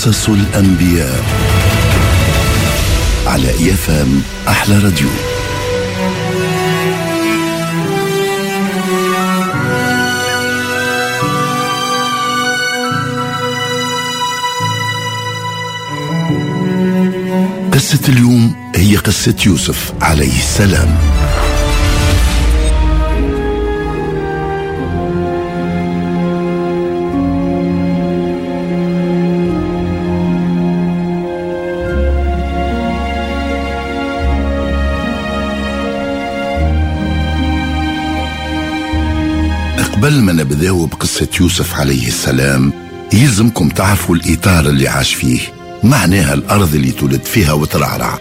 قصص الأنبياء على إيفام أحلى راديو. قصة اليوم هي قصة يوسف عليه السلام. قبل ما نبداو بقصة يوسف عليه السلام يلزمكم تعرفوا الإطار اللي عاش فيه معناها الأرض اللي تولد فيها وترعرع.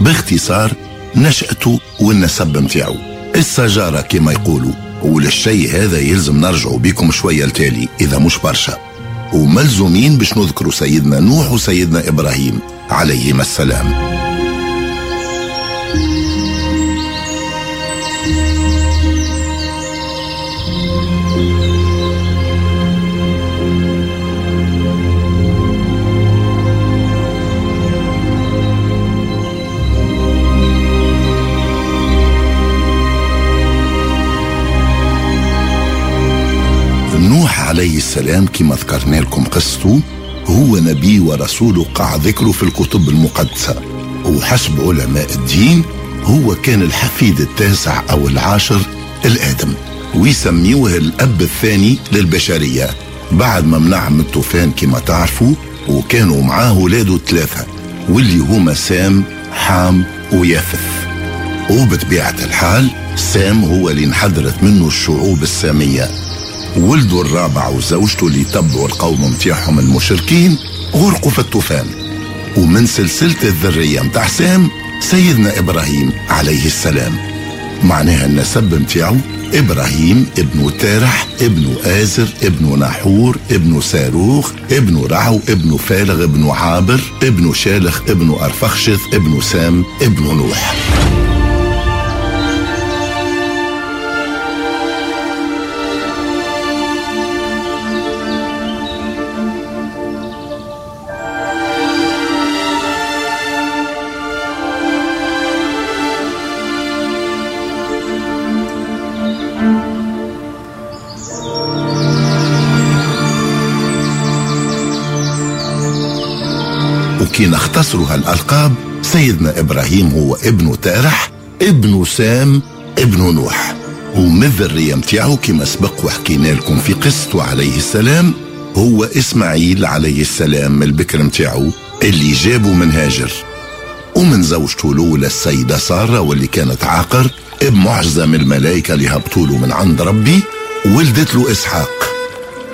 باختصار نشأته والنسب متاعو. السجارة كما يقولوا وللشيء هذا يلزم نرجعوا بكم شوية التالي إذا مش برشا. وملزومين باش نذكروا سيدنا نوح وسيدنا إبراهيم عليهما السلام. السلام كما ذكرنا لكم قصته هو نبي ورسول قع ذكره في الكتب المقدسة. وحسب علماء الدين هو كان الحفيد التاسع أو العاشر الآدم ويسميوه الأب الثاني للبشرية. بعد ما منع من الطوفان كما تعرفوا وكانوا معاه ولاده ثلاثة واللي هما سام حام ويافث. وبطبيعة الحال سام هو اللي انحدرت منه الشعوب السامية. ولده الرابع وزوجته اللي تبعوا القوم متاعهم المشركين غرقوا في الطوفان. ومن سلسلة الذرية متاع سام سيدنا إبراهيم عليه السلام. معناها النسب متاعه إبراهيم ابن تارح ابن آزر ابن نحور ابن ساروخ ابن رعو ابن فالغ ابن عابر ابن شالخ ابن أرفخشث ابن سام ابن نوح. وكي نختصروا هالألقاب سيدنا إبراهيم هو ابن تارح ابن سام ابن نوح. ومن الذرية متاعه كما سبق وحكينا لكم في قصته عليه السلام هو إسماعيل عليه السلام البكر متاعه اللي جابه من هاجر ومن زوجته الأولى السيدة سارة واللي كانت عاقر بمعجزة من الملائكة اللي هبطوا له من عند ربي ولدت له إسحاق.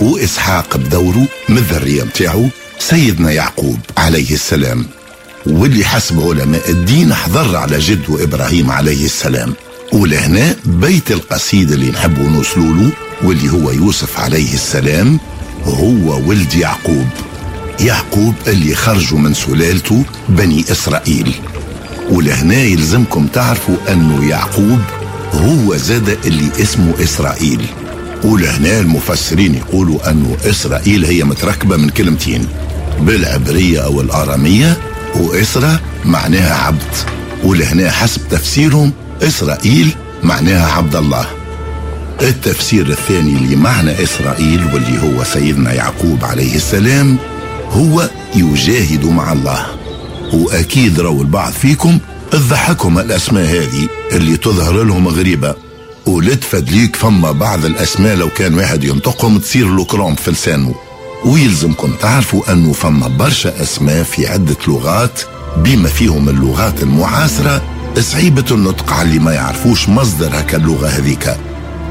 وإسحاق بدوره من الذرية متاعه سيدنا يعقوب عليه السلام واللي حسب علماء الدين حضر على جده إبراهيم عليه السلام. ولهنا بيت القصيد اللي نحبوا نوصلوا له واللي هو يوسف عليه السلام هو ولد يعقوب. يعقوب اللي خرجوا من سلالته بني إسرائيل. ولهنا يلزمكم تعرفوا أنه يعقوب هو زاد اللي اسمه إسرائيل. ولهنا المفسرين يقولوا أنه إسرائيل هي متركبة من كلمتين. بالعبرية أو الآرامية وإسرى معناها عبد. ولهنا حسب تفسيرهم إسرائيل معناها عبد الله. التفسير الثاني لمعنى إسرائيل واللي هو سيدنا يعقوب عليه السلام هو يجاهد مع الله. وأكيد رو البعض فيكم تضحكهم الأسماء هذه اللي تظهر لهم غريبة. ولتفد ليك فما بعض الأسماء لو كان واحد ينطقهم تصير له كرامب في لسانه. ويلزمكم تعرفوا أنه فما برشا أسماء في عدة لغات بما فيهم اللغات المعاصرة صعيبة النطق على اللي ما يعرفوش مصدر هكا اللغة هذيك.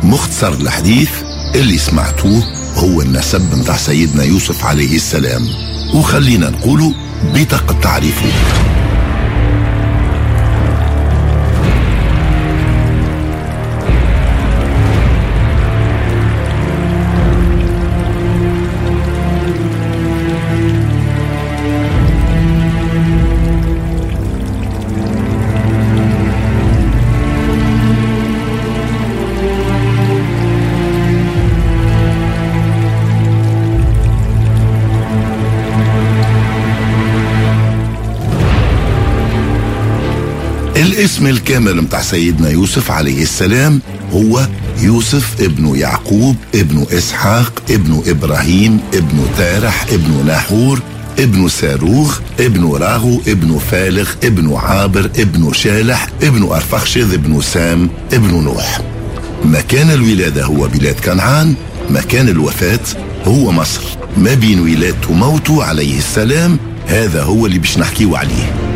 مختصر الحديث اللي سمعتوه هو النسب متاع سيدنا يوسف عليه السلام. وخلينا نقوله بطاقة تعريفه. الاسم الكامل متاع سيدنا يوسف عليه السلام هو يوسف ابن يعقوب ابن إسحاق ابن إبراهيم ابن تارح ابن ناحور ابن ساروخ ابن راغو ابن فالغ ابن عابر ابن شالح ابن أرفخشذ ابن سام ابن نوح. مكان الولادة هو بلاد كنعان مكان الوفاة هو مصر. ما بين ولادته وموته عليه السلام هذا هو اللي باش نحكيه عليه.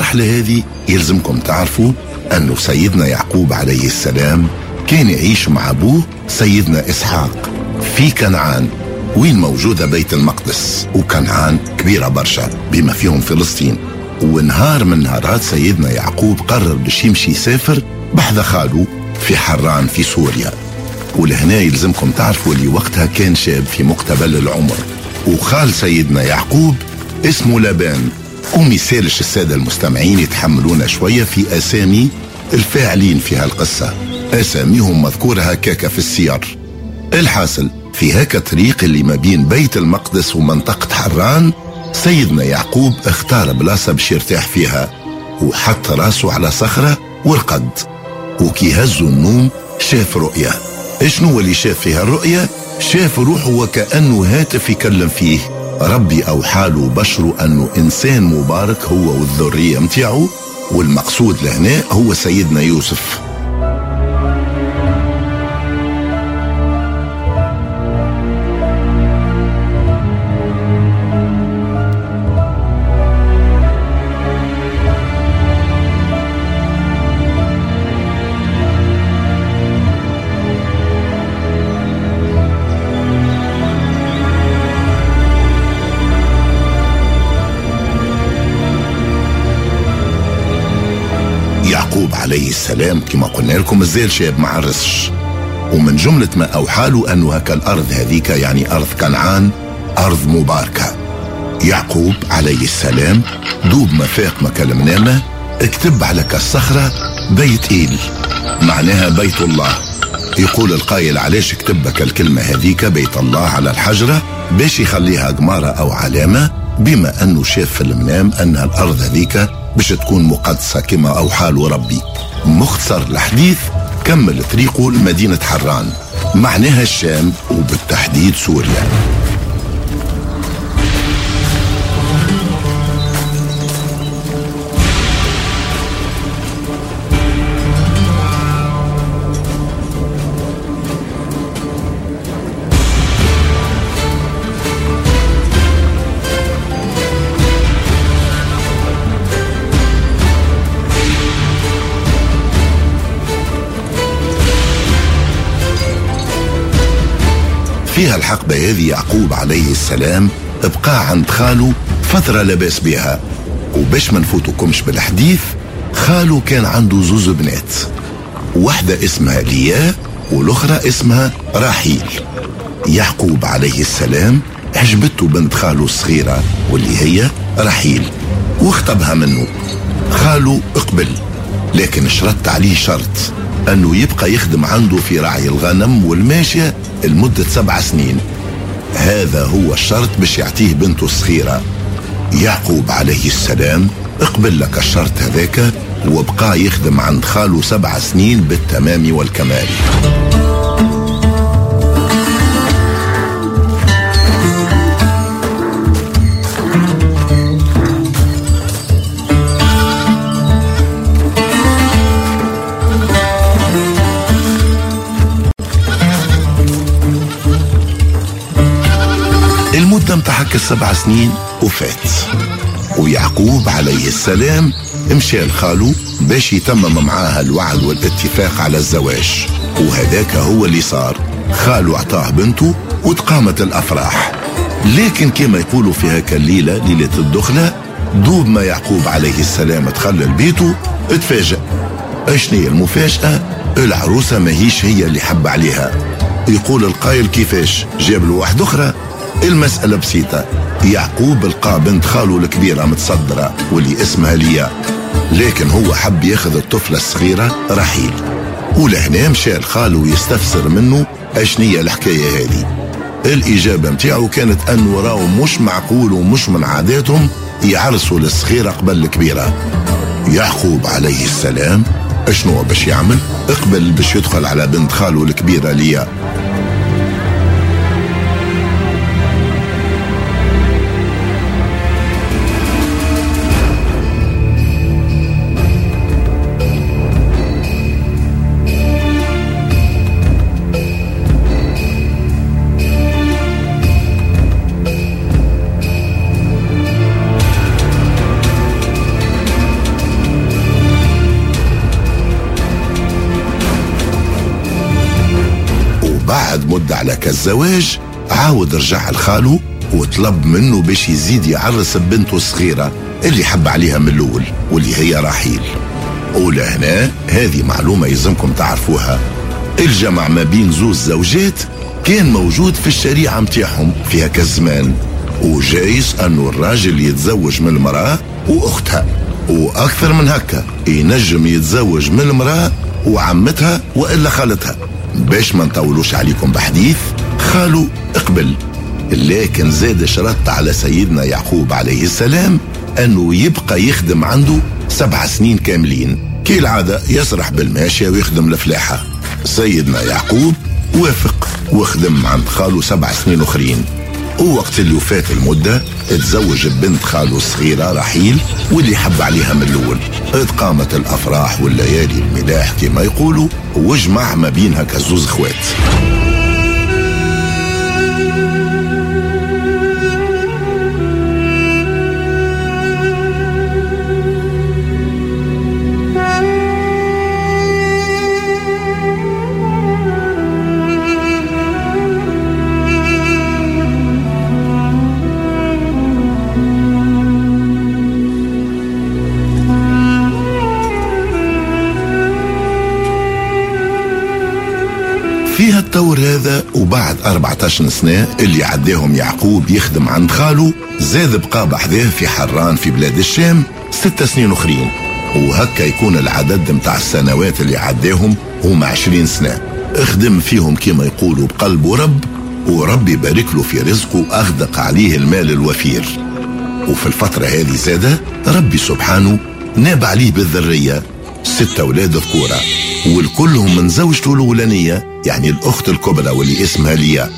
المرحلة هذه يلزمكم تعرفوا أنه سيدنا يعقوب عليه السلام كان يعيش مع أبوه سيدنا إسحاق في كنعان وين موجودة بيت المقدس وكنعان كبيرة برشا بما فيهم فلسطين. ونهار من نهارات سيدنا يعقوب قرر باش يمشي يسافر بحذا خاله في حران في سوريا. ولهنا يلزمكم تعرفوا اللي وقتها كان شاب في مقتبل العمر. وخال سيدنا يعقوب اسمه لابان ومثالش السادة المستمعين يتحملونا شوية في أسامي الفاعلين في هالقصة. أساميهم مذكورة هكاك في السير الحاصل في هكا طريق اللي ما بين بيت المقدس ومنطقة حران سيدنا يعقوب اختار بلاصة باش يرتاح فيها. وحط راسه على صخرة ورقد. وكي هزوا النوم شاف رؤية اشنو اللي شاف فيها الرؤية شاف روحه وكأنه هاتف يكلم فيه. ربي أوحى له بشره أنه إنسان مبارك هو والذرية متاعه والمقصود لهنا هو سيدنا يوسف. يعقوب عليه السلام كما قلنا لكم مازال شاب ما عرسش. ومن جملة ما أوحى له أنه هكا الأرض هذيك يعني أرض كنعان أرض مباركة. يعقوب عليه السلام دوب ما فاق ما كلمناه اكتب على كالصخرة بيت إيل. معناها بيت الله. يقول القائل علاش كتبك الكلمة هذيك بيت الله على الحجرة؟ باش يخليها قمارة أو علامة بما أنه شاف في المنام أن الأرض هذيك باش تكون مقدسة كما أوحى له ربي. مختصر الحديث كمل طريقه لمدينة حران. معناها الشام وبالتحديد سوريا. فيها الحقبة هذه يعقوب عليه السلام بقى عند خاله فترة لباس بها. وباش ما نفوتكمش بالحديث خاله كان عنده زوز بنات. واحدة اسمها ليا والأخرى اسمها راحيل. يعقوب عليه السلام عجبته بنت خاله الصغيرة واللي هي رحيل واختبها منه. خاله اقبل لكن شرط عليه شرط. أنه يبقى يخدم عنده في رعي الغنم والماشية لمدة سبع سنين. هذا هو الشرط باش يعطيه بنته الصغيرة. يعقوب عليه السلام اقبل لك الشرط هذاك وبقى يخدم عند خاله سبع سنين بالتمام والكمال. المدة متاعك السبع سنين وفات. ويعقوب عليه السلام مشى لخاله باش يتمم معاه الوعد والاتفاق على الزواج. وهذاك هو اللي صار. خاله اعطاه بنته وتقامت الأفراح. لكن كما يقولوا في هكا الليلة ليلة الدخلة دوب ما يعقوب عليه السلام تخلى بيته اتفاجأ أشني المفاجأة؟ العروسة ماهيش هي اللي حب عليها. يقول القايل كيفاش؟ جاب له واحد أخرى المسألة بسيطة. يعقوب لقى بنت خاله الكبيرة متصدرة واللي اسمها ليا. لكن هو حب ياخذ الطفلة الصغيرة رحيل. ولهنا مشى لخاله يستفسر منه أشنية الحكاية هذه. الإجابة متاعه كانت أنه راهو مش معقول ومش من عاداتهم يعرسوا الصغيرة قبل الكبيرة. يعقوب عليه السلام أشنو باش يعمل؟ اقبل باش يدخل على بنت خاله الكبيرة ليا. مدة على كالزواج عاود رجع لخاله وطلب منه باش يزيد يعرس ببنته الصغيرة اللي حب عليها من الأول واللي هي رحيل. ولهنا هذه معلومة يلزمكم تعرفوها. الجمع ما بين زوز زوجات كان موجود في الشريعة متاعهم في هكا الزمان. وجايز أنه الراجل يتزوج من المرأة وأختها. وأكثر من هكا ينجم يتزوج من المرأة وعمتها وإلا خالتها. باش ما نطولوش عليكم بحديث خالو اقبل. لكن زاد شرط على سيدنا يعقوب عليه السلام أنه يبقى يخدم عنده سبع سنين كاملين. كي العادة يسرح بالماشية ويخدم الفلاحة سيدنا يعقوب وافق وخدم عند خاله سبع سنين أخرين. ووقت اللي وفات المدة اتزوج ببنت خاله الصغيرة رحيل واللي حب عليها من الأول. اتقامت الأفراح والليالي الملاح كما يقولوا وجمع ما بينها كزوز اخوات هذا وبعد 14 سنة اللي عداهم يعقوب يخدم عند خاله زاد بقى بحذاه في حران في بلاد الشام ستة سنين أخرين. وهكا يكون العدد متاع السنوات اللي عداهم هما 20 سنة. اخدم فيهم كما يقولوا بقلب ورب وربي بارك له في رزقه أغدق عليه المال الوفير. وفي الفترة هذه زادة ربي سبحانه ناب عليه بالذرية ستة أولاد ذكورة والكلهم من زوجته الأولانية يعني الأخت الكبرى واللي اسمها ليا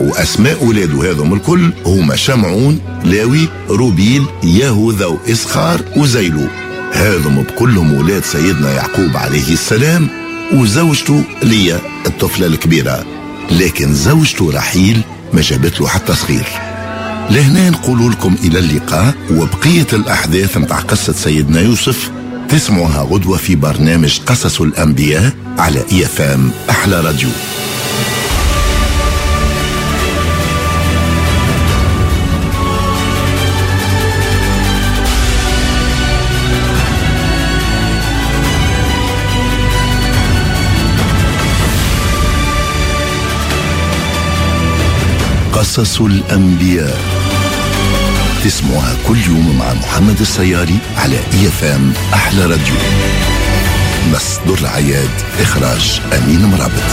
وأسماء أولاده هذم الكل هما شمعون لاوي روبيل يهوذا وإسخار وزيلو. هذم بكلهم أولاد سيدنا يعقوب عليه السلام وزوجته ليا الطفلة الكبيرة. لكن زوجته رحيل ما جابت له حتى صغير. لهنا نقول لكم إلى اللقاء وبقية الأحداث متاع قصة سيدنا يوسف تسمعها غدوة في برنامج قصص الأنبياء على إي ام أحلى راديو. قصص الأنبياء. تسمعها كل يوم مع محمد السياري على IFM أحلى راديو. مصدر العياد إخراج أمين مرابط.